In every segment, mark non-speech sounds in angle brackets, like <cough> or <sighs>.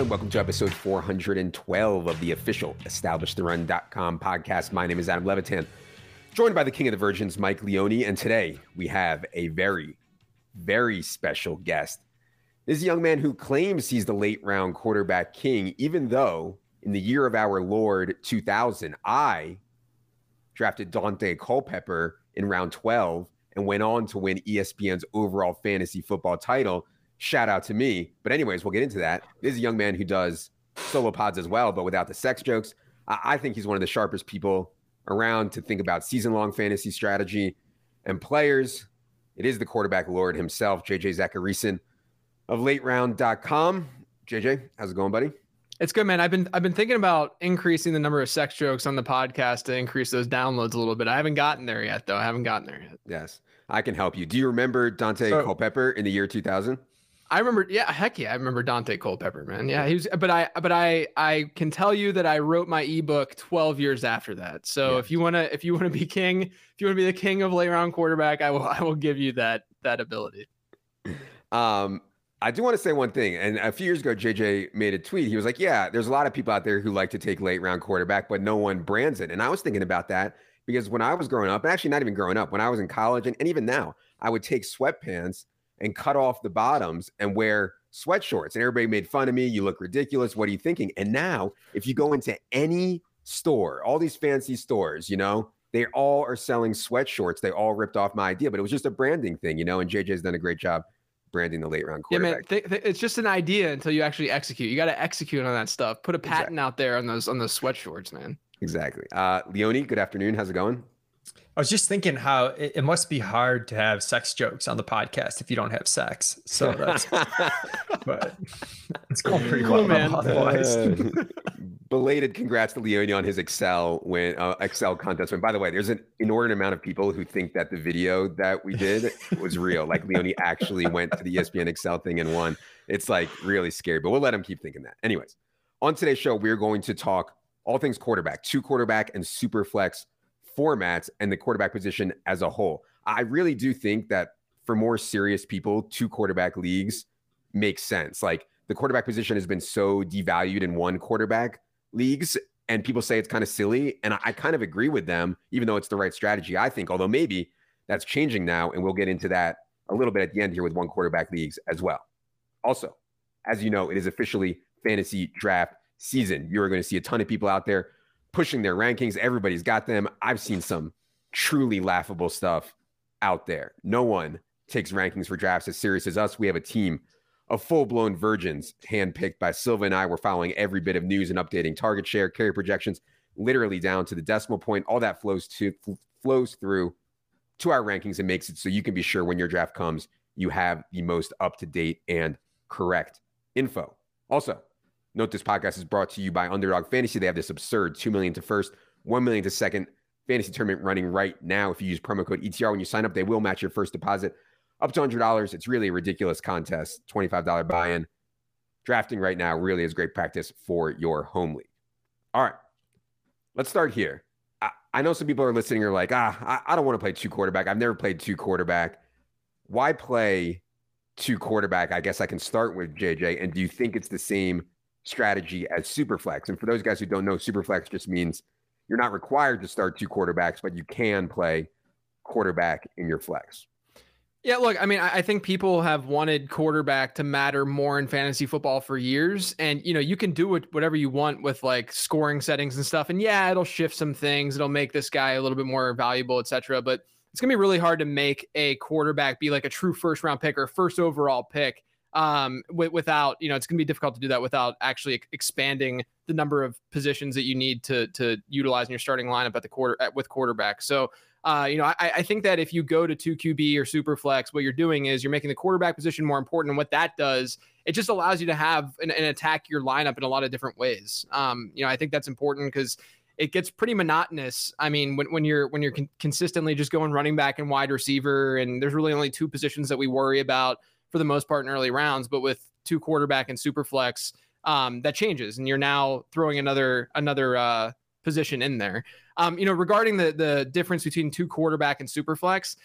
And welcome to episode 412 of the official EstablishTheRun.com podcast. My name is Adam Levitan, joined by the King of the Virgins, Mike Leone, and today we have a very, very special guest. This is a young man who claims he's the late round quarterback king, even though in the year of our Lord 2000, I drafted Daunte Culpepper in round 12 and went on to win ESPN's overall fantasy football title. Shout out to me. But, anyways, we'll get into that. This is a young man who does solo pods as well, but without the sex jokes. I, think he's one of the sharpest people around to think about season long fantasy strategy and players. It is the quarterback lord himself, JJ Zachariason of lateround.com. JJ, how's it going, buddy? It's good, man. I've been I've been thinking about increasing the number of sex jokes on the podcast to increase those downloads a little bit. I haven't gotten there yet, though. I haven't gotten there yet. Yes, I can help you. Do you remember Daunte so, Culpepper in the year 2000? I remember, yeah, heck yeah, I remember Daunte Culpepper, man. Yeah, he was, but I, but I, I can tell you that I wrote my ebook 12 years after that. So yeah. if you wanna, if you wanna be king, if you wanna be the king of late round quarterback, I will, <laughs> I will give you that that ability. Um, I do want to say one thing. And a few years ago, JJ made a tweet. He was like, Yeah, there's a lot of people out there who like to take late round quarterback, but no one brands it. And I was thinking about that because when I was growing up, and actually not even growing up, when I was in college and, and even now, I would take sweatpants and cut off the bottoms and wear sweat shorts. And everybody made fun of me. You look ridiculous. What are you thinking? And now, if you go into any store, all these fancy stores, you know, they all are selling sweat shorts. They all ripped off my idea, but it was just a branding thing, you know, and JJ's done a great job branding the late round quarterback. Yeah, man, th- th- it's just an idea until you actually execute. You got to execute on that stuff. Put a patent exactly. out there on those on those sweat shorts, man. Exactly. Uh, Leone, good afternoon. How's it going? I was just thinking how it, it, must be hard to have sex jokes on the podcast if you don't have sex. So that's, <laughs> but it's going pretty cool, well, man. Otherwise. Uh, belated congrats to Leone on his Excel win, uh, Excel contest win. By the way, there's an inordinate amount of people who think that the video that we did was real. Like Leone <laughs> actually went to the ESPN Excel thing and won. It's like really scary, but we'll let him keep thinking that. Anyways, on today's show, we're going to talk all things quarterback, two quarterback and super flex formats and the quarterback position as a whole. I really do think that for more serious people, two quarterback leagues makes sense. Like the quarterback position has been so devalued in one quarterback leagues, and people say it's kind of silly. And I, kind of agree with them, even though it's the right strategy, I think, although maybe that's changing now. And we'll get into that a little bit at the end here with one quarterback leagues as well. Also, as you know, it is officially fantasy draft season. You're going to see a ton of people out there pushing their rankings. Everybody's got them. I've seen some truly laughable stuff out there. No one takes rankings for drafts as serious as us. We have a team of full blown virgins handpicked by Silva and I. We're following every bit of news and updating target share, carry projections, literally down to the decimal point. All that flows to flows through to our rankings and makes it so you can be sure when your draft comes, you have the most up to date and correct info. Also, Note this podcast is brought to you by Underdog Fantasy. They have this absurd 2 million to first, 1 million to second fantasy tournament running right now. If you use promo code ETR when you sign up, they will match your first deposit up to $100. It's really a ridiculous contest. $25 buy-in. Drafting right now really is great practice for your home league. All right. Let's start here. I, I know some people are listening are like, ah, I, I don't want to play two quarterback. I've never played two quarterback. Why play two quarterback? I guess I can start with JJ. And do you think it's the same strategy as superflex. And for those guys who don't know, superflex just means you're not required to start two quarterbacks, but you can play quarterback in your flex. Yeah, look, I mean, I think people have wanted quarterback to matter more in fantasy football for years. And, you know, you can do whatever you want with like scoring settings and stuff. And yeah, it'll shift some things. It'll make this guy a little bit more valuable, etc. But it's gonna be really hard to make a quarterback be like a true first round pick or first overall pick um, w- without you know it's going to be difficult to do that without actually expanding the number of positions that you need to to utilize in your starting lineup at the quarter at, with quarterback. So. Uh, you know, I, I think that if you go to two QB or super flex, what you're doing is you're making the quarterback position more important. And what that does, it just allows you to have and, and attack your lineup in a lot of different ways. Um, you know, I think that's important because it gets pretty monotonous. I mean, when, when you're when you're con- consistently just going running back and wide receiver, and there's really only two positions that we worry about for the most part in early rounds. But with two quarterback and super flex, um, that changes, and you're now throwing another another uh, position in there. Um, you know, regarding the the difference between two quarterback and super flex,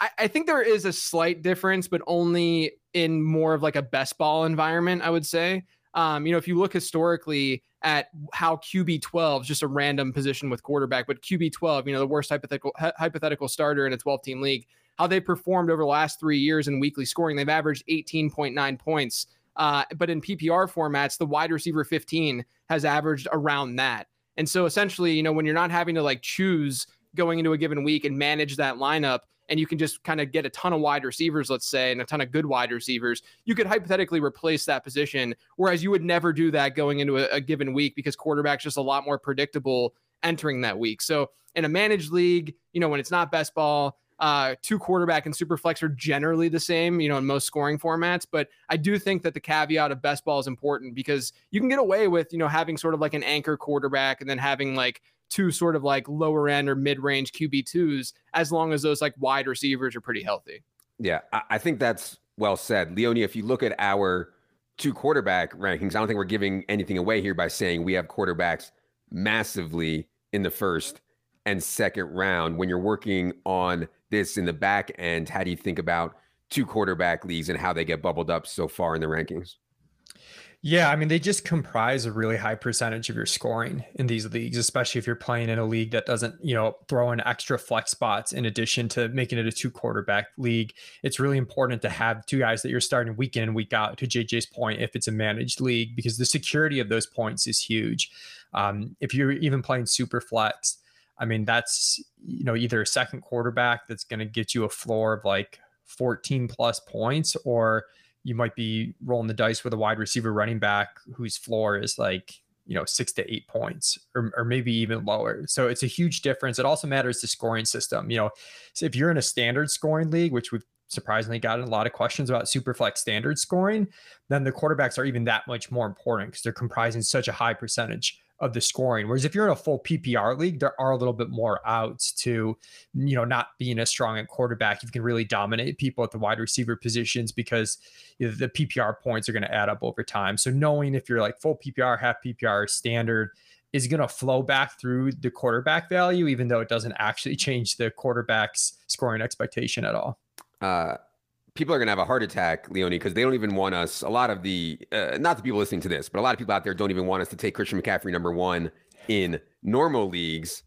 I, I think there is a slight difference, but only in more of like a best ball environment, I would say. Um, you know, if you look historically at how QB 12 is just a random position with quarterback, but QB 12, you know, the worst hypothetical hypothetical starter in a 12 team league, how they performed over the last three years in weekly scoring, they've averaged 18.9 points. Uh, but in PPR formats, the wide receiver 15 has averaged around that. And so essentially, you know, when you're not having to like choose going into a given week and manage that lineup, and you can just kind of get a ton of wide receivers, let's say, and a ton of good wide receivers, you could hypothetically replace that position. Whereas you would never do that going into a, a given week because quarterback's just a lot more predictable entering that week. So in a managed league, you know, when it's not best ball, uh, two quarterback and super flex are generally the same, you know, in most scoring formats. But I do think that the caveat of best ball is important because you can get away with, you know, having sort of like an anchor quarterback and then having like two sort of like lower end or mid range QB twos as long as those like wide receivers are pretty healthy. Yeah, I, think that's well said. Leone, if you look at our two quarterback rankings, I don't think we're giving anything away here by saying we have quarterbacks massively in the first and second round. When you're working on this in the back end, how do you think about two quarterback leagues and how they get bubbled up so far in the rankings? Yeah, I mean, they just comprise a really high percentage of your scoring in these leagues, especially if you're playing in a league that doesn't, you know, throw in extra flex spots in addition to making it a two quarterback league. It's really important to have two guys that you're starting week in and week out, to JJ's point, if it's a managed league, because the security of those points is huge. Um, if you're even playing super flex, I mean, that's, you know, either a second quarterback that's going to get you a floor of like 14 plus points or, you might be rolling the dice with a wide receiver running back whose floor is like you know six to eight points or, or maybe even lower. So it's a huge difference. It also matters the scoring system. You know so if you're in a standard scoring league which we've surprisingly gotten a lot of questions about superflex standard scoring then the quarterbacks are even that much more important because they're comprising such a high percentage of the scoring. Whereas if you're in a full PPR league, there are a little bit more outs to, you know, not being as strong at quarterback. You can really dominate people at the wide receiver positions because the PPR points are going to add up over time. So knowing if you're like full PPR, half PPR, standard is going to flow back through the quarterback value, even though it doesn't actually <laughs> change the quarterback's scoring expectation at all. Uh, people are going to have a heart attack, Leone, because they don't even want us. A lot of the, uh, not the people listening to this, but a lot of people out there don't even want us to take Christian McCaffrey number one in normal leagues.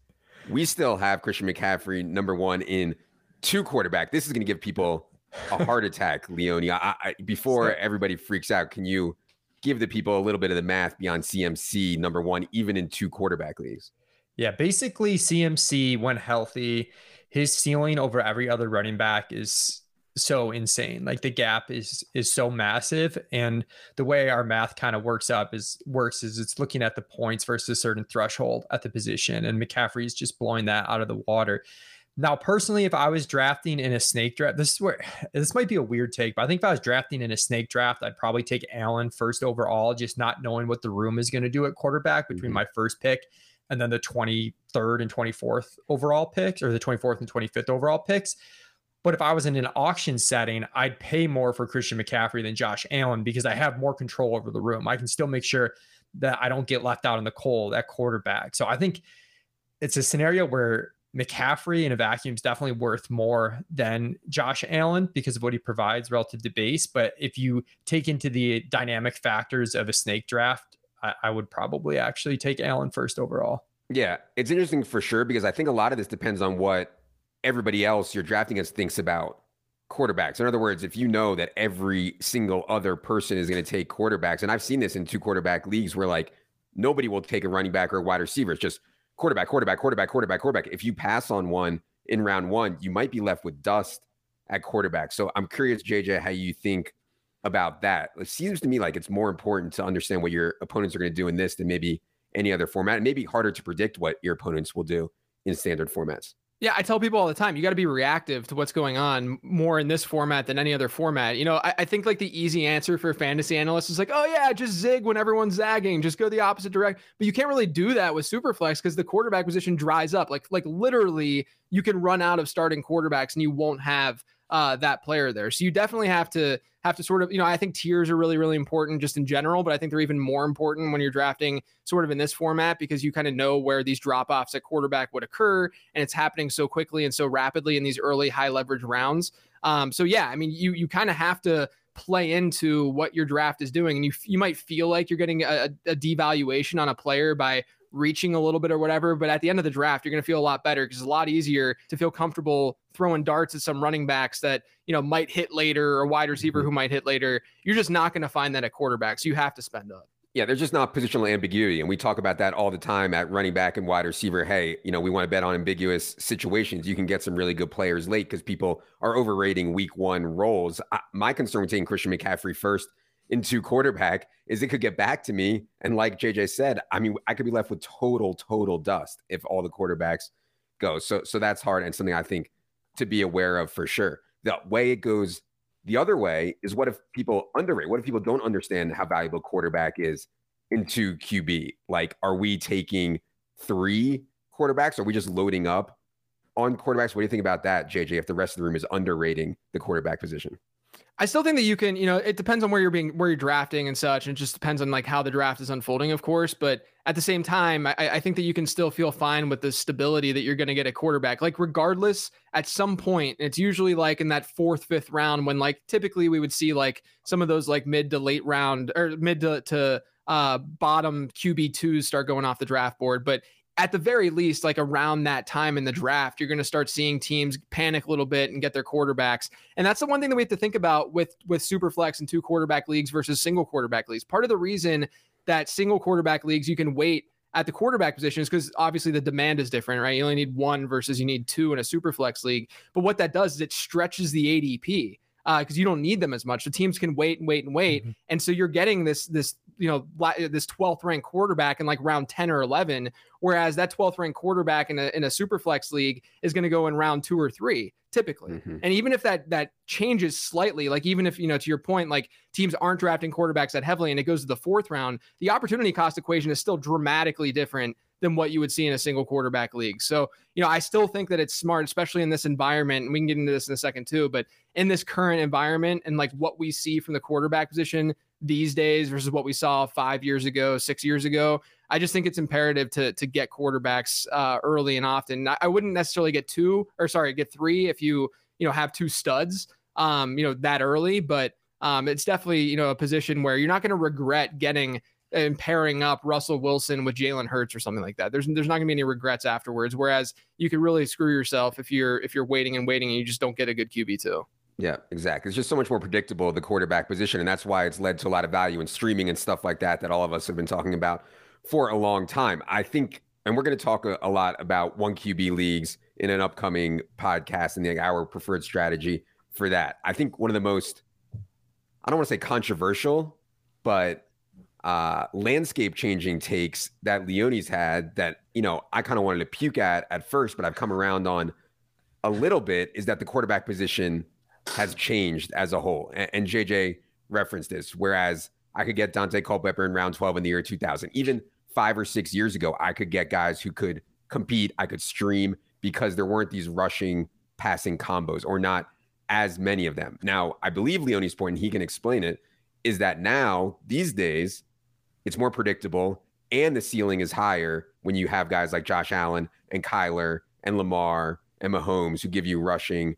We still have Christian McCaffrey number one in two quarterback. This is going to give people a heart attack, Leone. I, I, before everybody freaks out, can you give the people a little bit of the math beyond CMC number one, even in two quarterback leagues? Yeah, basically CMC when healthy, his ceiling over every other running back is so insane. Like the gap is is so massive, and the way our math kind of works up is works is it's looking at the points versus a certain threshold at the position, and McCaffrey is just blowing that out of the water. Now, personally, if I was drafting in a snake draft, this is where <sighs> this might be a weird take, but I think if I was drafting in a snake draft, I'd probably take Allen first overall, just not knowing what the room is going to do at quarterback between mm-hmm. my first pick and then the 23rd and 24th overall picks, or the 24th and 25th overall picks. But if I was in an auction setting, I'd pay more for Christian McCaffrey than Josh Allen because I have more control over the room. I can still make sure that I don't get left out in the cold at quarterback. So I think it's a scenario where McCaffrey in a vacuum is definitely worth more than Josh Allen because of what he provides relative to base. But if you take into the dynamic factors of a snake draft, I, I would probably actually take Allen first overall. Yeah, it's interesting for sure because I think a lot of this depends on what everybody else you're drafting against thinks about quarterbacks. In other words, if you know that every single other person is going to take quarterbacks, and I've seen this in two quarterback leagues where like nobody will take a running back or a wide receiver. It's just quarterback, quarterback, quarterback, quarterback, quarterback. If you pass on one in round one, you might be left with dust at quarterback. So I'm curious, JJ, how you think about that. It seems to me like it's more important to understand what your opponents are going to do in this than maybe any other format. It may be harder to predict what your opponents will do in standard formats. Yeah, I tell people all the time, you got to be reactive to what's going on more in this format than any other format. You know, I, I, think like the easy answer for fantasy analysts is like, oh yeah, just zig when everyone's zagging, just go the opposite direction. But you can't really do that with Superflex because the quarterback position dries up. Like, like literally, you can run out of starting quarterbacks and you won't have uh, that player there. So you definitely have to have to sort of, you know, I think tiers are really, really important just in general, but I think they're even more important when you're drafting sort of in this format because you kind of know where these drop offs at quarterback would occur and it's happening so quickly and so rapidly in these early high leverage rounds. Um, so yeah, I mean, you you kind of have to play into what your draft is doing, and you you might feel like you're getting a, a devaluation on a player by reaching a little bit or whatever. But at the end of the draft, you're going to feel a lot better because it's a lot easier to feel comfortable throwing darts at some running backs that, you know, might hit later or wide receiver mm-hmm. who might hit later. You're just not going to find that at quarterback. So you have to spend up. Yeah, there's just not positional ambiguity. And we talk about that all the time at running back and wide receiver. Hey, you know, we want to bet on ambiguous situations. You can get some really good players late because people are overrating week one roles. I, my concern with taking Christian McCaffrey first into quarterback is it could get back to me. And like JJ said, I mean, I could be left with total, total dust if all the quarterbacks go. So, so that's hard and something I think to be aware of for sure. The way it goes the other way is what if people underrate? What if people don't understand how valuable quarterback is into QB? Like, are we taking three quarterbacks? Are we just loading up on quarterbacks? What do you think about that, JJ? If the rest of the room is underrating the quarterback position? I still think that you can, you know, it depends on where you're being, where you're drafting and such. And it just depends on like how the draft is unfolding, of course. But at the same time, I, I think that you can still feel fine with the stability that you're going to get a quarterback. Like, regardless, at some point, it's usually like in that fourth, fifth round when like typically we would see like some of those like mid to late round or mid to, to uh, bottom QB2s start going off the draft board. But at the very least, like around that time in the draft, you're going to start seeing teams panic a little bit and get their quarterbacks. And that's the one thing that we have to think about with with superflex and two quarterback leagues versus single quarterback leagues. Part of the reason that single quarterback leagues you can wait at the quarterback position is because obviously the demand is different, right? You only need one versus you need two in a superflex league. But what that does is it stretches the ADP because uh, you don't need them as much. The teams can wait and wait and wait, mm-hmm. and so you're getting this this you know this 12th ranked quarterback in like round 10 or 11 whereas that 12th ranked quarterback in a, in a super flex league is going to go in round two or three typically mm-hmm. and even if that that changes slightly like even if you know to your point like teams aren't drafting quarterbacks that heavily and it goes to the fourth round the opportunity cost equation is still dramatically different than what you would see in a single quarterback league. So, you know, I still think that it's smart, especially in this environment. And we can get into this in a second too, but in this current environment and like what we see from the quarterback position these days versus what we saw five years ago, six years ago. I just think it's imperative to to get quarterbacks uh, early and often. I wouldn't necessarily get two or sorry, get three if you you know have two studs, um, you know that early, but um, it's definitely you know a position where you're not going to regret getting and pairing up Russell Wilson with Jalen Hurts or something like that. There's there's not gonna be any regrets afterwards. Whereas you could really screw yourself if you're if you're waiting and waiting and you just don't get a good QB too. Yeah, exactly. It's just so much more predictable, the quarterback position. And that's why it's led to a lot of value in streaming and stuff like that, that all of us have been talking about for a long time. I think, and we're going to talk a, a lot about one QB leagues in an upcoming podcast and the, our preferred strategy for that. I think one of the most, I don't want to say controversial, but uh, landscape changing takes that Leone's had that, you know, I kind of wanted to puke at at first, but I've come around on a little bit is that the quarterback position has changed as a whole. And, and JJ referenced this. Whereas I could get Daunte Culpepper in round 12 in the year 2000. Even five or six years ago, I could get guys who could compete. I could stream because there weren't these rushing passing combos or not as many of them. Now, I believe Leone's point, and he can explain it, is that now, these days, it's more predictable and the ceiling is higher when you have guys like Josh Allen and Kyler and Lamar and Mahomes who give you rushing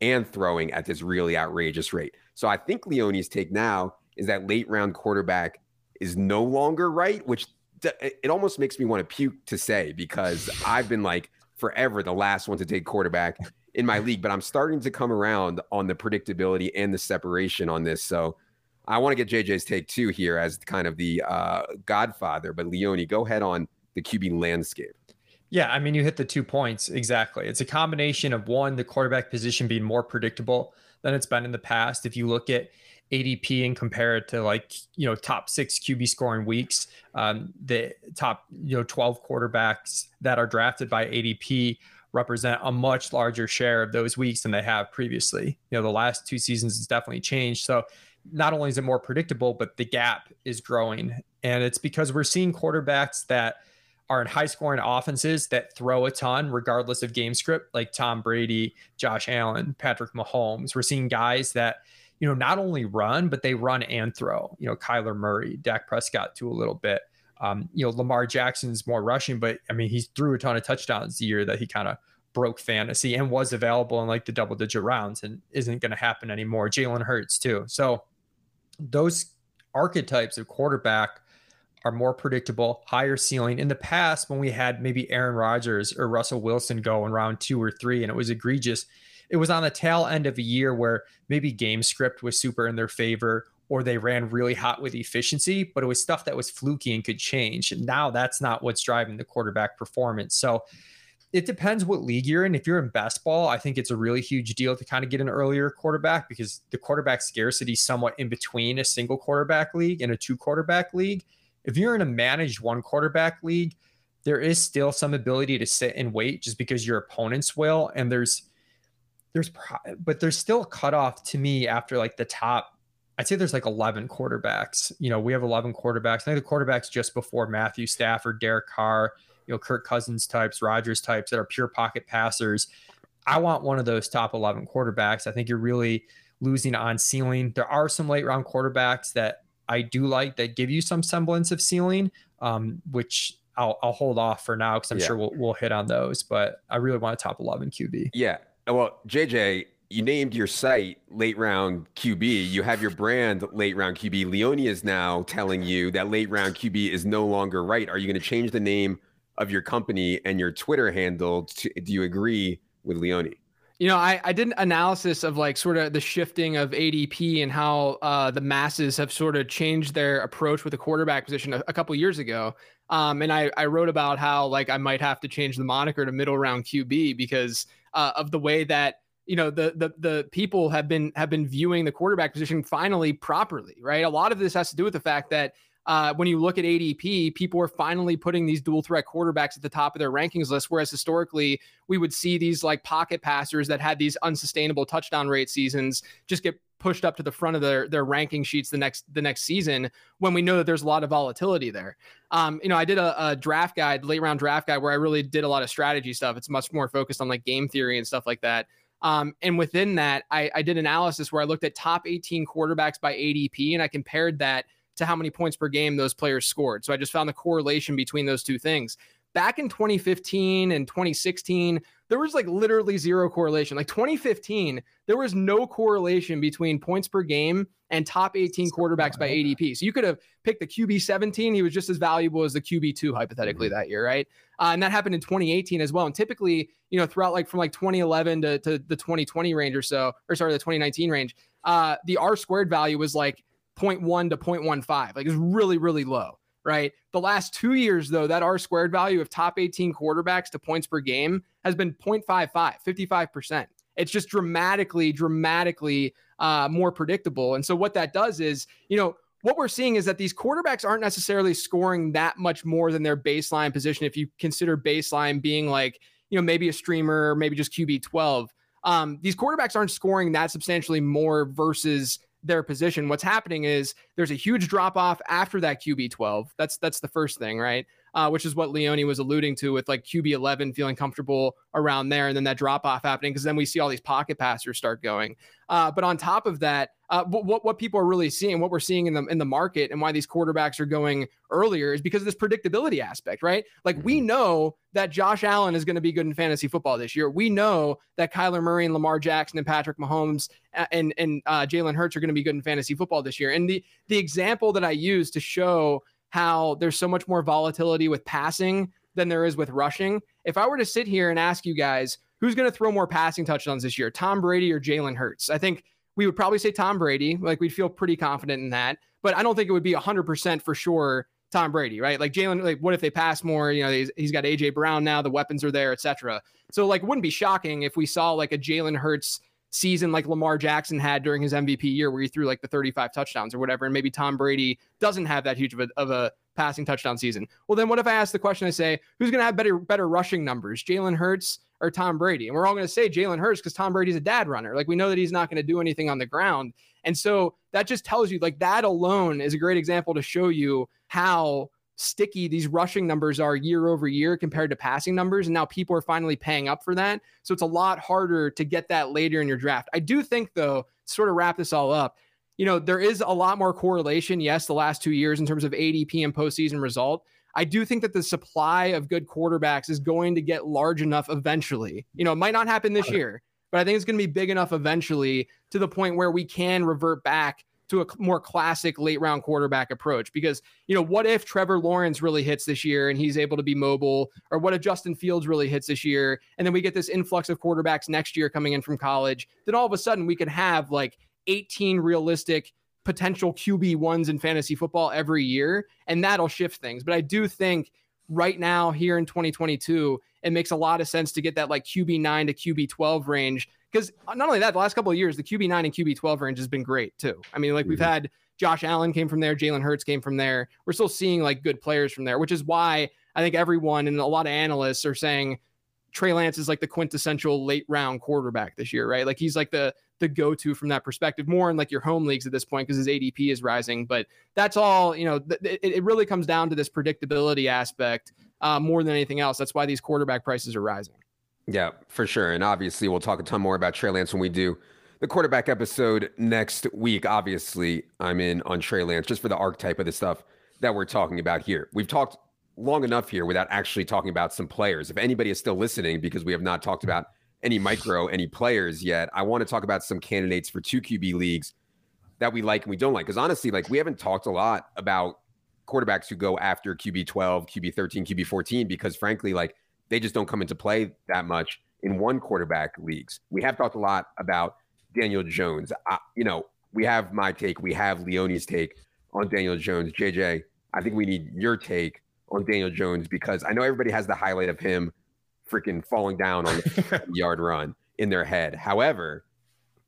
and throwing at this really outrageous rate. So I think Leone's take now is that late round quarterback is no longer right, which it almost makes me want to puke to say because I've been like forever the last one to take quarterback in my league, but I'm starting to come around on the predictability and the separation on this. So I want to get JJ's take too here as kind of the uh, godfather, but Leone, go ahead on the QB landscape. Yeah, I mean, you hit the two points exactly. It's a combination of one, the quarterback position being more predictable than it's been in the past. If you look at ADP and compare it to like you know top six QB scoring weeks, um, the top you know 12 quarterbacks that are drafted by ADP represent a much larger share of those weeks than they have previously. You know, the last two seasons has definitely changed. So not only is it more predictable, but the gap is growing, and it's because we're seeing quarterbacks that are in high scoring offenses that throw a ton, regardless of game script, like Tom Brady, Josh Allen, Patrick Mahomes. We're seeing guys that, you know, not only run, but they run and throw. You know, Kyler Murray, Dak Prescott to a little bit. Um, you know, Lamar Jackson's more rushing, but I mean, he threw a ton of touchdowns the year that he kind of broke fantasy and was available in like the double digit rounds and isn't going to happen anymore. Jalen Hurts, too. So those archetypes of quarterback are more predictable, higher ceiling. In the past, when we had maybe Aaron Rodgers or Russell Wilson go in round two or three and it was egregious, it was on the tail end of a year where maybe game script was super in their favor or they ran really hot with efficiency, but it was stuff that was fluky and could change. And now that's not what's driving the quarterback performance. So it depends what league you're in. If you're in best ball, I think it's a really huge deal to kind of get an earlier quarterback because the quarterback scarcity is somewhat in between a single quarterback league and a two quarterback league. If you're in a managed one quarterback league, there is still some ability to sit and wait just because your opponents will. And there's, there's, but there's still a cutoff to me after like the top. I'd say there's like 11 quarterbacks. You know, we have 11 quarterbacks. I think the quarterbacks just before Matthew Stafford, Derek Carr, you know, Kirk Cousins types, Rodgers types that are pure pocket passers. I want one of those top 11 quarterbacks. I think you're really losing on ceiling. There are some late round quarterbacks that I do like that give you some semblance of ceiling, um, which I'll, I'll hold off for now because I'm yeah. sure we'll, we'll hit on those. But I really want a top 11 QB. Yeah. Well, JJ, you named your site late round QB. You have your brand late round QB. Leone is now telling you that late round QB is no longer right. Are you going to change the name of your company and your Twitter handle? To, do you agree with Leone? You know, I, I did an analysis of like sort of the shifting of ADP and how uh, the masses have sort of changed their approach with the quarterback position a, a couple years ago. Um, and I, I wrote about how like I might have to change the moniker to middle round QB because uh, of the way that you know the the the people have been have been viewing the quarterback position finally properly, right? A lot of this has to do with the fact that uh, when you look at ADP, people are finally putting these dual threat quarterbacks at the top of their rankings list. Whereas historically, we would see these like pocket passers that had these unsustainable touchdown rate seasons just get pushed up to the front of their their ranking sheets the next the next season when we know that there's a lot of volatility there. Um, you know, I did a, a, draft guide, late round draft guide, where I really did a lot of strategy stuff. It's much more focused on like game theory and stuff like that. Um, and within that, I, I did analysis where I looked at top 18 quarterbacks by ADP and I compared that to how many points per game those players scored. So I just found the correlation between those two things. Back in 2015 and 2016, there was like literally zero correlation. Like 2015, there was no correlation between points per game and top 18 quarterbacks by ADP. So you could have picked the QB 17. He was just as valuable as the QB 2 hypothetically mm-hmm. that year, right? Uh, and that happened in 2018 as well. And typically, you know, throughout like from like 2011 to, to the 2020 range or so, or sorry, the 2019 range, uh, the R squared value was like 0.1 to 0.15. Like it's really, really low, right? The last two years, though, that R squared value of top 18 quarterbacks to points per game has been 0.55, 55%. It's just dramatically, dramatically uh, more predictable. And so what that does is, you know, what we're seeing is that these quarterbacks aren't necessarily scoring that much more than their baseline position. If you consider baseline being like, you know, maybe a streamer, maybe just QB 12. Um, these quarterbacks aren't scoring that substantially more versus their position. What's happening is there's a huge drop off after that QB 12. That's that's the first thing, right? Uh, which is what Leone was alluding to with like QB 11 feeling comfortable around there, and then that drop off happening because then we see all these pocket passers start going. Uh, but on top of that, uh, what what people are really seeing, what we're seeing in the in the market, and why these quarterbacks are going earlier is because of this predictability aspect, right? Like we mm-hmm. know that Josh Allen is going to be good in fantasy football this year. We know that Kyler Murray and Lamar Jackson and Patrick Mahomes and and uh, Jalen Hurts are going to be good in fantasy football this year. And the the example that I use to show how there's so much more volatility with passing than there is with rushing. If I were to sit here and ask you guys who's going to throw more passing touchdowns this year, Tom Brady or Jalen Hurts, I think we would probably say Tom Brady. Like we'd feel pretty confident in that. But I don't think it would be 100% for sure Tom Brady, right? Like Jalen, like what if they pass more? You know, he's, he's got AJ Brown now, the weapons are there, etc. So like, wouldn't be shocking if we saw like a Jalen Hurts season like Lamar Jackson had during his MVP year, where he threw like the 35 touchdowns or whatever, and maybe Tom Brady doesn't have that huge of a, of a passing touchdown season. Well, then what if I ask the question? I say, who's going to have better better rushing numbers, Jalen Hurts or Tom Brady? And we're all going to say Jalen Hurts because Tom Brady's a dad runner. Like we know that he's not going to do anything on the ground, and so that just tells you like that alone is a great example to show you how sticky these rushing numbers are year over year compared to passing numbers. And now people are finally paying up for that. So it's a lot harder to get that later in your draft. I do think, though, to sort of wrap this all up, you know, there is a lot more correlation, yes, the last two years in terms of ADP and postseason result. I do think that the supply of good quarterbacks is going to get large enough eventually. You know, it might not happen this year, but I think it's going to be big enough eventually to the point where we can revert back to a more classic late round quarterback approach. Because, you know, what if Trevor Lawrence really hits this year and he's able to be mobile? Or what if Justin Fields really hits this year? And then we get this influx of quarterbacks next year coming in from college. Then all of a sudden we could have like 18 realistic potential QB ones in fantasy football every year. And that'll shift things. But I do think right now, here in 2022, it makes a lot of sense to get that like QB nine to QB 12 range because not only that, the last couple of years, the QB nine and QB twelve range has been great too. I mean, like mm-hmm. we've had Josh Allen came from there, Jalen Hurts came from there. We're still seeing like good players from there, which is why I think everyone and a lot of analysts are saying Trey Lance is like the quintessential late round quarterback this year, right? Like he's like the the go to from that perspective, more in like your home leagues at this point because his ADP is rising. But that's all you know. Th- it, it really comes down to this predictability aspect uh, more than anything else. That's why these quarterback prices are rising. Yeah, for sure. And obviously, we'll talk a ton more about Trey Lance when we do the quarterback episode next week. Obviously, I'm in on Trey Lance just for the archetype of the stuff that we're talking about here. We've talked long enough here without actually talking about some players. If anybody is still listening, because we have not talked about any micro, any players yet, I want to talk about some candidates for two QB leagues that we like and we don't like. Because honestly, like we haven't talked a lot about quarterbacks who go after QB 12, QB 13, QB 14, because frankly, like they just don't come into play that much in one quarterback leagues. We have talked a lot about Daniel Jones. I, you know, we have my take, we have Leone's take on Daniel Jones. JJ, I think we need your take on Daniel Jones because I know everybody has the highlight of him freaking falling down on the <laughs> yard run in their head. However,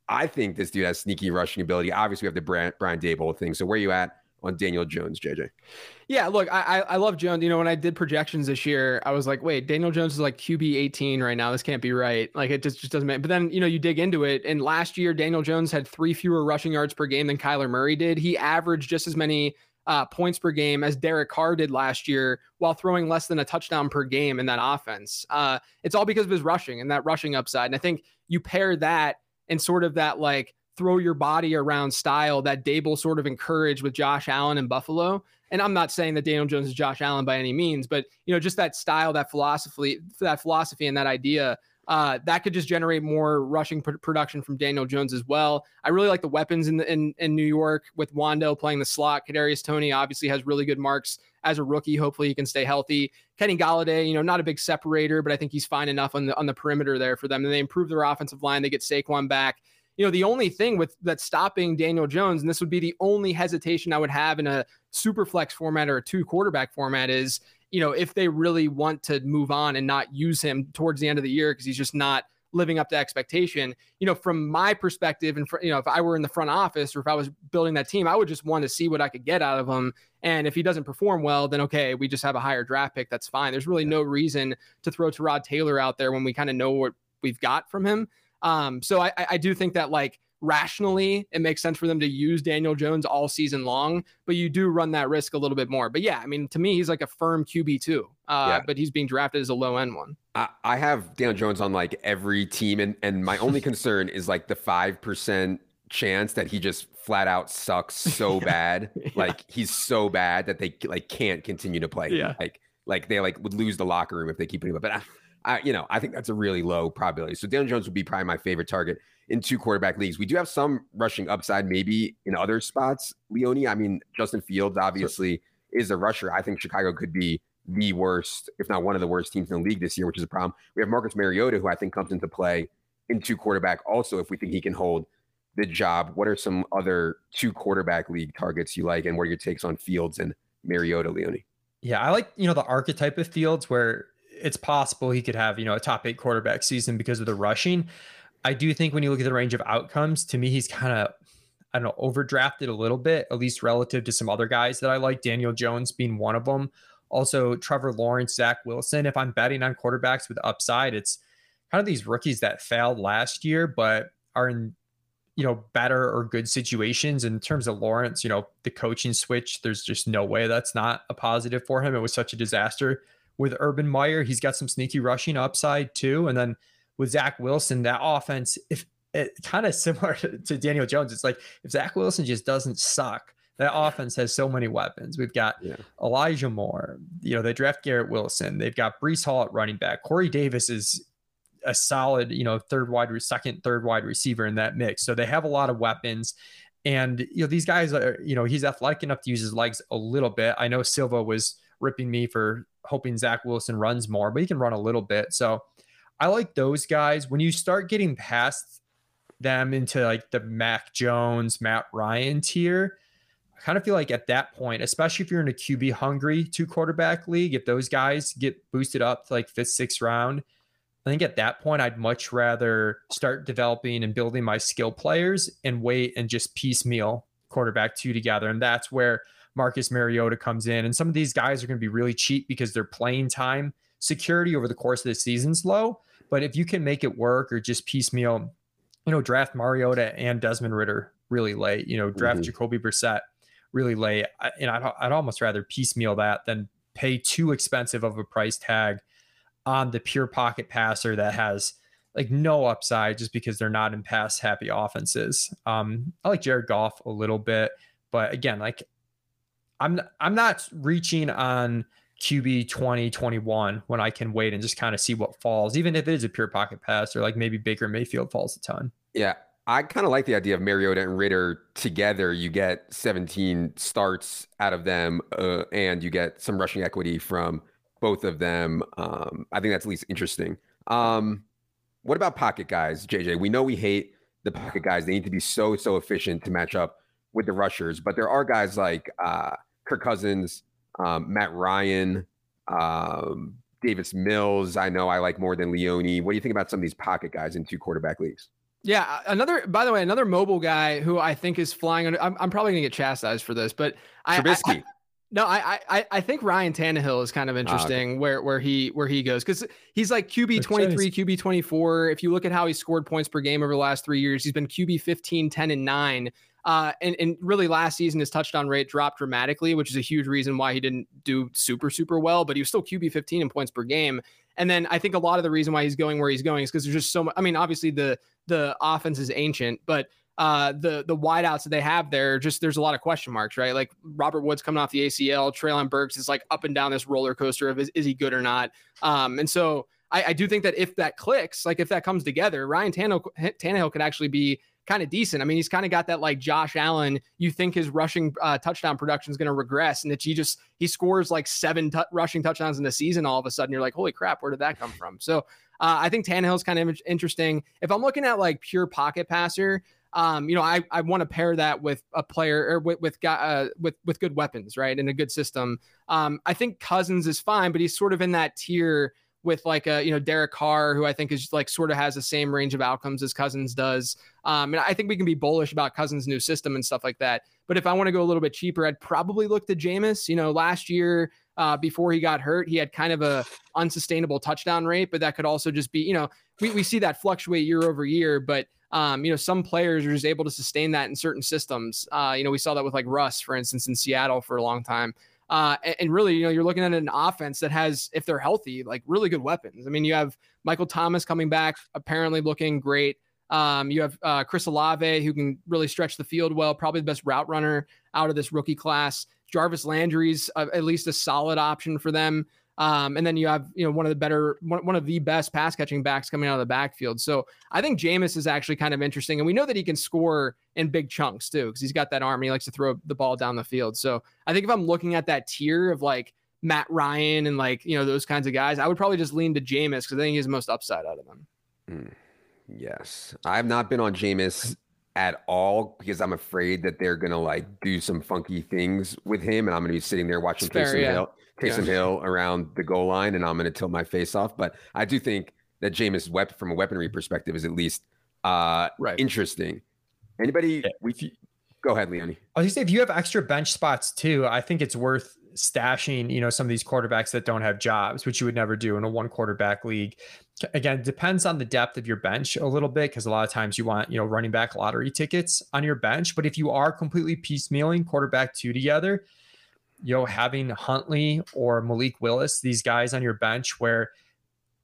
I think this dude has sneaky rushing ability. Obviously, we have the Brian, Brian Daboll thing. So where are you at on Daniel Jones, JJ. Yeah, look, I I love Jones. You know, when I did projections this year, I was like, wait, Daniel Jones is like QB 18 right now. This can't be right. Like it just, just doesn't make. But then you know, you dig into it, and last year Daniel Jones had three fewer rushing yards per game than Kyler Murray did. He averaged just as many uh, points per game as Derek Carr did last year, while throwing less than a touchdown per game in that offense. Uh, it's all because of his rushing and that rushing upside. And I think you pair that and sort of that like throw your body around style that Daboll sort of encouraged with Josh Allen in Buffalo. And I'm not saying that Daniel Jones is Josh Allen by any means, but you know, just that style, that philosophy, that philosophy, and that idea. Uh, that could just generate more rushing pr- production from Daniel Jones as well. I really like the weapons in the, in, in New York with Wan'Dale playing the slot. Kadarius Toney obviously has really good marks as a rookie. Hopefully he can stay healthy. Kenny Golladay, you know, not a big separator, but I think he's fine enough on the on the perimeter there for them. And they improve their offensive line. They get Saquon back you know, the only thing with that's stopping Daniel Jones, and this would be the only hesitation I would have in a super flex format or a two quarterback format is, you know, if they really want to move on and not use him towards the end of the year because he's just not living up to expectation. You know, from my perspective, and for, you know, if I were in the front office or if I was building that team, I would just want to see what I could get out of him. And if he doesn't perform well, then okay, we just have a higher draft pick. That's fine. There's really no reason to throw Tyrod Taylor out there when we kind of know what we've got from him. Um, so I, I do think that like rationally it makes sense for them to use Daniel Jones all season long, but you do run that risk a little bit more. But yeah, I mean, to me, he's like a firm QB two, uh, yeah. but he's being drafted as a low end one. I, I have Daniel Jones on like every team, and and my only concern is like the five percent chance that he just flat out sucks so <laughs> bad, <laughs> yeah. like he's so bad that they like can't continue to play. Yeah, like like they like would lose the locker room if they keep putting him up. But I, I, you know, I think that's a really low probability. So Daniel Jones would be probably my favorite target in two quarterback leagues. We do have some rushing upside, maybe in other spots. Leone, I mean, Justin Fields obviously sure. is a rusher. I think Chicago could be the worst, if not one of the worst teams in the league this year, which is a problem. We have Marcus Mariota, who I think comes into play in two quarterback. Also, if we think he can hold the job, what are some other two quarterback league targets you like, and what are your takes on Fields and Mariota, Leone? Yeah, I like you know the archetype of Fields where it's possible he could have, you know, a top eight quarterback season because of the rushing. I do think when you look at the range of outcomes, to me, he's kind of, I don't know, overdrafted a little bit, at least relative to some other guys that I like, Daniel Jones being one of them. Also, Trevor Lawrence, Zach Wilson. If I'm betting on quarterbacks with upside, it's kind of these rookies that failed last year, but are in, you know, better or good situations. In terms of Lawrence, you know, the coaching switch, there's just no way that's not a positive for him. It was such a disaster with Urban Meyer. He's got some sneaky rushing upside too. And then with Zach Wilson, that offense, if it kind of <laughs> similar to, Daniel Jones, it's like if Zach Wilson just doesn't suck, that offense has so many weapons. We've got yeah. Elijah Moore. You know, they draft Garrett Wilson. They've got Breece Hall at running back. Corey Davis is a solid, you know, third wide, second, third wide receiver in that mix. So they have a lot of weapons. And, you know, these guys are, you know, he's athletic enough to use his legs a little bit. I know Silva was ripping me for hoping Zach Wilson runs more, but he can run a little bit. So I like those guys. When you start getting past them into like the Mac Jones, Matt Ryan tier, I kind of feel like at that point, especially if you're in a QB hungry two quarterback league, if those guys get boosted up to like fifth, sixth round, I think at that point, I'd much rather start developing and building my skill players and wait and just piecemeal quarterback two together. And that's where Marcus Mariota comes in. And some of these guys are going to be really cheap because their playing time security over the course of the season's low. But if you can make it work or just piecemeal, you know, draft Mariota and Desmond Ridder really late, you know, draft mm-hmm. Jacoby Brissett really late. And I'd, I'd almost rather piecemeal that than pay too expensive of a price tag on the pure pocket passer that has like no upside just because they're not in pass happy offenses. Um, I like Jared Goff a little bit, but again, like I'm I'm not reaching on QB 2021 when I can wait and just kind of see what falls, even if it is a pure pocket pass or like maybe Baker Mayfield falls a ton. Yeah. I kind of like the idea of Mariota and Ridder together. You get 17 starts out of them, uh, and you get some rushing equity from both of them. Um, I think that's at least interesting. Um, what about pocket guys, JJ? We know we hate the pocket guys. They need to be so so efficient to match up with the rushers, but there are guys like uh, Kirk Cousins, um, Matt Ryan, um, Davis Mills. I know I like more than Leone. What do you think about some of these pocket guys in two quarterback leagues? Yeah, another. By the way, another mobile guy who I think is flying under. I'm, I'm probably going to get chastised for this, but Trubisky. I, I, no, I, I I think Ryan Tannehill is kind of interesting okay. where where he where he goes because he's like QB twenty three, QB twenty four. If you look at how he scored points per game over the last three years, he's been QB 15, 10, and nine. Uh, and, and really last season his touchdown rate dropped dramatically, which is a huge reason why he didn't do super super well. But he was still QB 15 in points per game. And then I think a lot of the reason why he's going where he's going is because there's just so much. I mean, obviously the the offense is ancient, but uh, the the wideouts that they have there, just there's a lot of question marks, right? Like Robert Woods coming off the ACL, Treylon Burks is like up and down this roller coaster of is, is he good or not? Um, and so I, I, do think that if that clicks, like if that comes together, Ryan Tannehill, Tannehill could actually be kind of decent. I mean, he's kind of got that like Josh Allen. You think his rushing uh, touchdown production is going to regress, and that he just he scores like seven t- rushing touchdowns in the season. All of a sudden, you're like, holy crap, where did that come from? So uh, I think Tannehill's kind of interesting. If I'm looking at like pure pocket passer, um, you know, I, I want to pair that with a player or with with uh, with with good weapons, right, and a good system. Um, I think Cousins is fine, but he's sort of in that tier with like a you know Derek Carr, who I think is like sort of has the same range of outcomes as Cousins does. Um, and I think we can be bullish about Cousins' new system and stuff like that. But if I want to go a little bit cheaper, I'd probably look to Jameis. You know, last year uh, before he got hurt, he had kind of a unsustainable touchdown rate, but that could also just be you know we we see that fluctuate year over year, but um, you know, some players are just able to sustain that in certain systems. Uh, you know, we saw that with like Russ, for instance, in Seattle for a long time. Uh, and, really, you know, you're looking at an offense that has, if they're healthy, like really good weapons. I mean, you have Michael Thomas coming back, apparently looking great. Um, you have uh, Chris Olave, who can really stretch the field well, probably the best route runner out of this rookie class. Jarvis Landry's uh, at least a solid option for them. Um, and then you have, you know, one of the better, one, one of the best pass catching backs coming out of the backfield. So I think Jameis is actually kind of interesting. And we know that he can score in big chunks too, because he's got that arm he likes to throw the ball down the field. So I think if I'm looking at that tier of like Matt Ryan and like, you know, those kinds of guys, I would probably just lean to Jameis because I think he's the most upside out of them. Mm, yes. I've not been on Jameis at all because I'm afraid that they're gonna like do some funky things with him, and I'm gonna be sitting there watching Taysom yeah. Hill, Taysom yeah. Hill around the goal line, and I'm gonna tilt my face off. But I do think that Jameis weapon from a weaponry perspective is at least uh right. interesting. Anybody? Yeah. We go ahead, Leone. I was gonna say if you have extra bench spots too, I think it's worth stashing. You know, some of these quarterbacks that don't have jobs, which you would never do in a one quarterback league. Again depends on the depth of your bench a little bit because a lot of times you want you know running back lottery tickets on your bench but if you are completely piecemealing quarterback two together you know having huntley or malik willis these guys on your bench where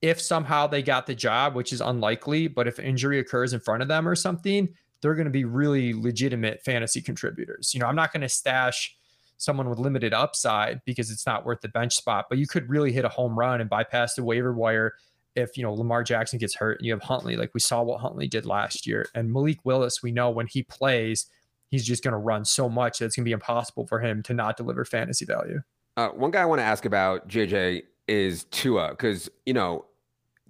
if somehow they got the job which is unlikely but if injury occurs in front of them or something they're going to be really legitimate fantasy contributors. You know i'm not going to stash someone with limited upside because it's not worth the bench spot but you could really hit a home run and bypass the waiver wire if you know Lamar Jackson gets hurt and you have Huntley, like we saw what Huntley did last year, and Malik Willis, we know when he plays, he's just going to run so much that it's going to be impossible for him to not deliver fantasy value. Uh, one guy I want to ask about JJ is Tua because you know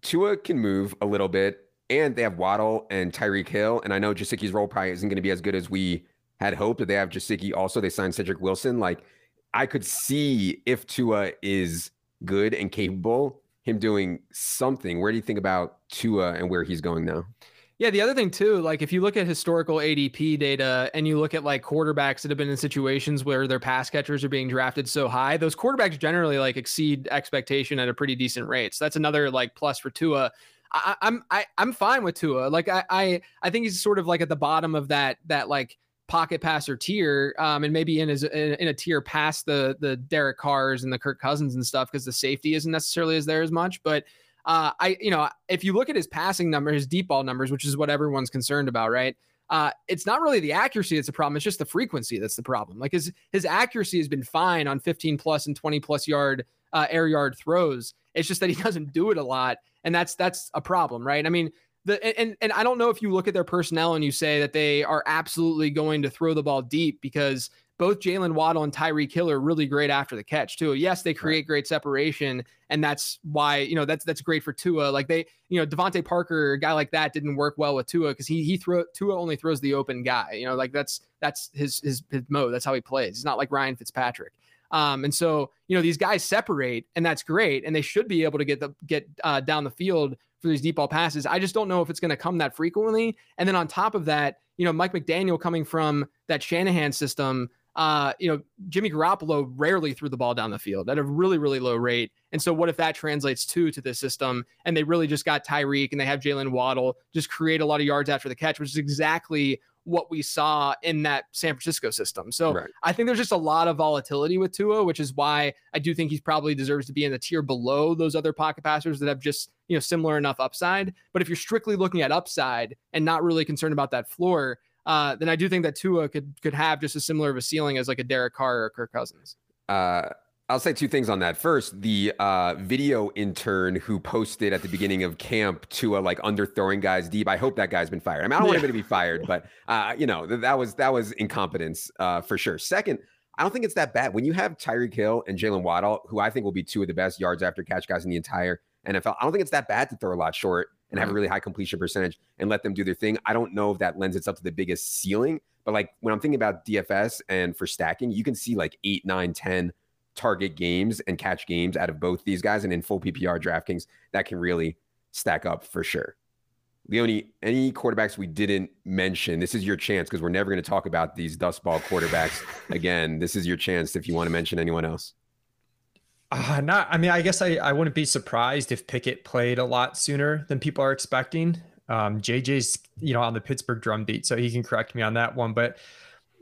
Tua can move a little bit, and they have Waddle and Tyreek Hill, and I know Gesicki's role probably isn't going to be as good as we had hoped. But they have Gesicki also. They signed Cedric Wilson. Like I could see if Tua is good and capable him doing something. Where do you think about Tua and where he's going now? Yeah, the other thing too, like if you look at historical ADP data and you look at like quarterbacks that have been in situations where their pass catchers are being drafted so high, those quarterbacks generally like exceed expectation at a pretty decent rate. So that's another like plus for Tua. I, I'm I, I'm fine with Tua. Like I, I I think he's sort of like at the bottom of that that like pocket passer tier, um, and maybe in his in, in, a tier past the the Derek Carrs and the Kirk Cousins and stuff because the safety isn't necessarily as there as much. But uh, I, you know, if you look at his passing number, his deep ball numbers, which is what everyone's concerned about, right? Uh, it's not really the accuracy that's the problem. It's just the frequency that's the problem. Like his his accuracy has been fine on 15 plus and 20 plus yard uh, air yard throws. It's just that he <laughs> doesn't do it a lot, and that's that's a problem, right? I mean, the and and I don't know if you look at their personnel and you say that they are absolutely going to throw the ball deep because both Jalen Waddle and Tyreek Hill are really great after the catch too. Yes, they create right. great separation, and that's why you know that's that's great for Tua. Like they, you know, DeVante Parker, a guy like that, didn't work well with Tua because he he throw Tua only throws the open guy. You know, like that's that's his his his mode. That's how he plays. He's not like Ryan Fitzpatrick. Um, and so you know these guys separate, and that's great, and they should be able to get the get uh, down the field for these deep ball passes. I just don't know if it's going to come that frequently. And then on top of that, you know, Mike McDaniel coming from that Shanahan system, uh, you know, Jimmy Garoppolo rarely threw the ball down the field at a really, really low rate. And so, what if that translates to to this system? And they really just got Tyreek and they have Jalen Waddle just create a lot of yards after the catch, which is exactly what we saw in that San Francisco system. So right. I think there's just a lot of volatility with Tua, which is why I do think he probably deserves to be in the tier below those other pocket passers that have just, you know, similar enough upside. But if you're strictly looking at upside and not really concerned about that floor, uh, then I do think that Tua could could have just as similar of a ceiling as like a Derek Carr or Kirk Cousins. Uh, I'll say two things on that. First, the uh, video intern who posted at the beginning of camp Tua like underthrowing guys deep. I hope that guy's been fired. I mean, I don't want him to be fired, but uh, you know that was that was incompetence uh, for sure. Second, I don't think it's that bad when you have Tyreek Hill and Jalen Waddle, who I think will be two of the best yards after catch guys in the entire NFL. I don't think it's that bad to throw a lot short and have a really high completion percentage and let them do their thing. I don't know if that lends itself to the biggest ceiling, but like when I'm thinking about DFS and for stacking, you can see like eight, nine, ten target games and catch games out of both these guys. And in full PPR DraftKings, that can really stack up for sure. Leone, any quarterbacks we didn't mention, this is your chance because we're never going to talk about these dust ball quarterbacks <laughs> again. This is your chance if you want to mention anyone else. Uh, not, I mean, I guess I, I wouldn't be surprised if Pickett played a lot sooner than people are expecting. Um, JJ's, you know, on the Pittsburgh drumbeat, so he can correct me on that one. But,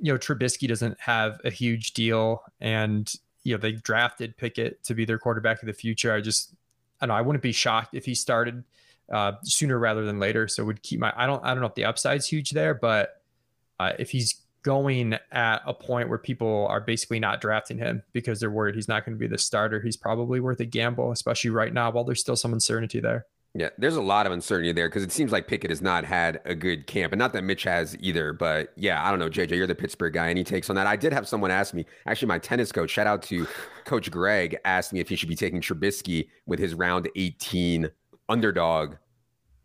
you know, Trubisky doesn't have a huge deal. And you know they drafted Pickett to be their quarterback of the future. I just I know I wouldn't be shocked if he started uh, sooner rather than later. So would keep my I don't I don't know if the upside's huge there, but uh, if he's going at a point where people are basically not drafting him because they're worried he's not going to be the starter, he's probably worth a gamble, especially right now while there's still some uncertainty there. Yeah, there's a lot of uncertainty there because it seems like Pickett has not had a good camp, and not that Mitch has either. But yeah, I don't know, JJ, you're the Pittsburgh guy. Any takes on that? I did have someone ask me. Actually, my tennis coach, shout out to <laughs> Coach Greg, asked me if he should be taking Trubisky with his round 18 underdog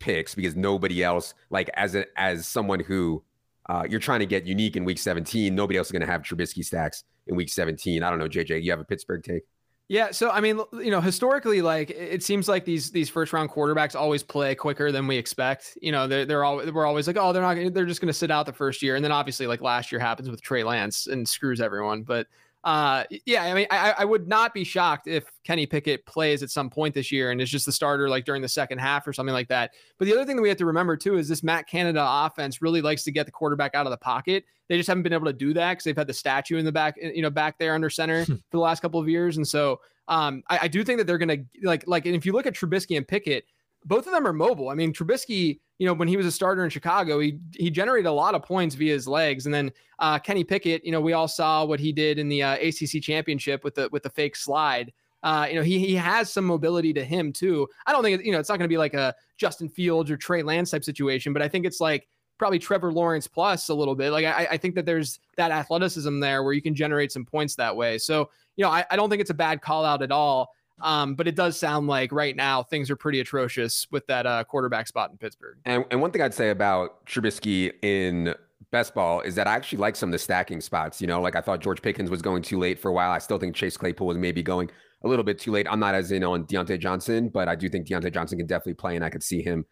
picks because nobody else, like as a, as someone who uh, you're trying to get unique in week 17, nobody else is going to have Trubisky stacks in week 17. I don't know, JJ, you have a Pittsburgh take? Yeah, so I mean, you know, historically, like it seems like these these first round quarterbacks always play quicker than we expect. You know, they're they're all we're always like, oh, they're not, they're just going to sit out the first year, and then obviously, like last year happens with Trey Lance and screws everyone. But uh, yeah, I mean, I, I would not be shocked if Kenny Pickett plays at some point this year and is just the starter like during the second half or something like that. But the other thing that we have to remember too is this Matt Canada offense really likes to get the quarterback out of the pocket. They just haven't been able to do that because they've had the statue in the back, you know, back there under center for the last couple of years. And so um, I, I do think that they're going to like like, and if you look at Trubisky and Pickett, both of them are mobile. I mean, Trubisky, you know, when he was a starter in Chicago, he he generated a lot of points via his legs. And then uh, Kenny Pickett, you know, we all saw what he did in the uh, ACC championship with the with the fake slide. Uh, you know, he he has some mobility to him too. I don't think you know it's not going to be like a Justin Fields or Trey Lance type situation, but I think it's like probably Trevor Lawrence plus a little bit. Like I, I think that there's that athleticism there where you can generate some points that way. So you know, I, I don't think it's a bad call out at all. Um, but it does sound like right now things are pretty atrocious with that uh, quarterback spot in Pittsburgh. And, and one thing I'd say about Trubisky in best ball is that I actually like some of the stacking spots. You know, like I thought George Pickens was going too late for a while. I still think Chase Claypool was maybe going a little bit too late. I'm not as in on Diontae Johnson, but I do think Diontae Johnson can definitely play, and I could see him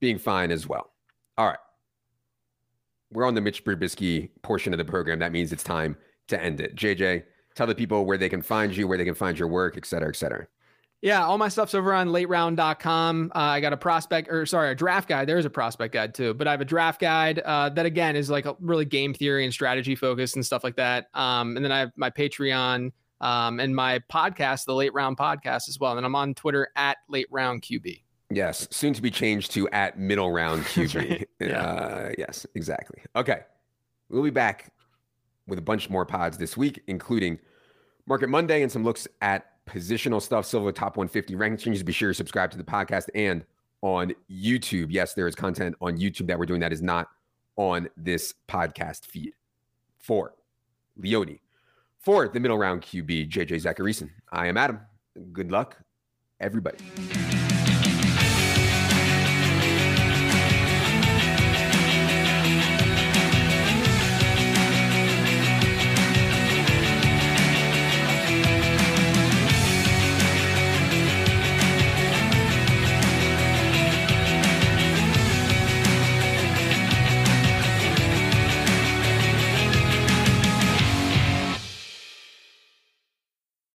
being fine as well. All right. We're on the Mitch Trubisky portion of the program. That means it's time to end it. JJ, tell the people where they can find you, where they can find your work, et cetera, et cetera. Yeah, all my stuff's over on lateround.com. Uh, I got a prospect or sorry, a draft guide. There's a prospect guide too, but I have a draft guide uh, that again is like a really game theory and strategy focused and stuff like that. Um, and then I have my Patreon um, and my podcast, the Late Round Podcast as well. And I'm on Twitter at Late Round QB. Yes, soon to be changed to at Middle Round <laughs> QB. <laughs> yeah. Uh, yes, exactly. Okay, we'll be back with a bunch more pods this week, including Market Monday and some looks at positional stuff, Silver Top 150 ranking changes. Be sure to subscribe to the podcast and on YouTube. Yes, there is content on YouTube that we're doing that is not on this podcast feed. For Leone, for the middle round QB, JJ Zachariason. I am Adam. Good luck, everybody.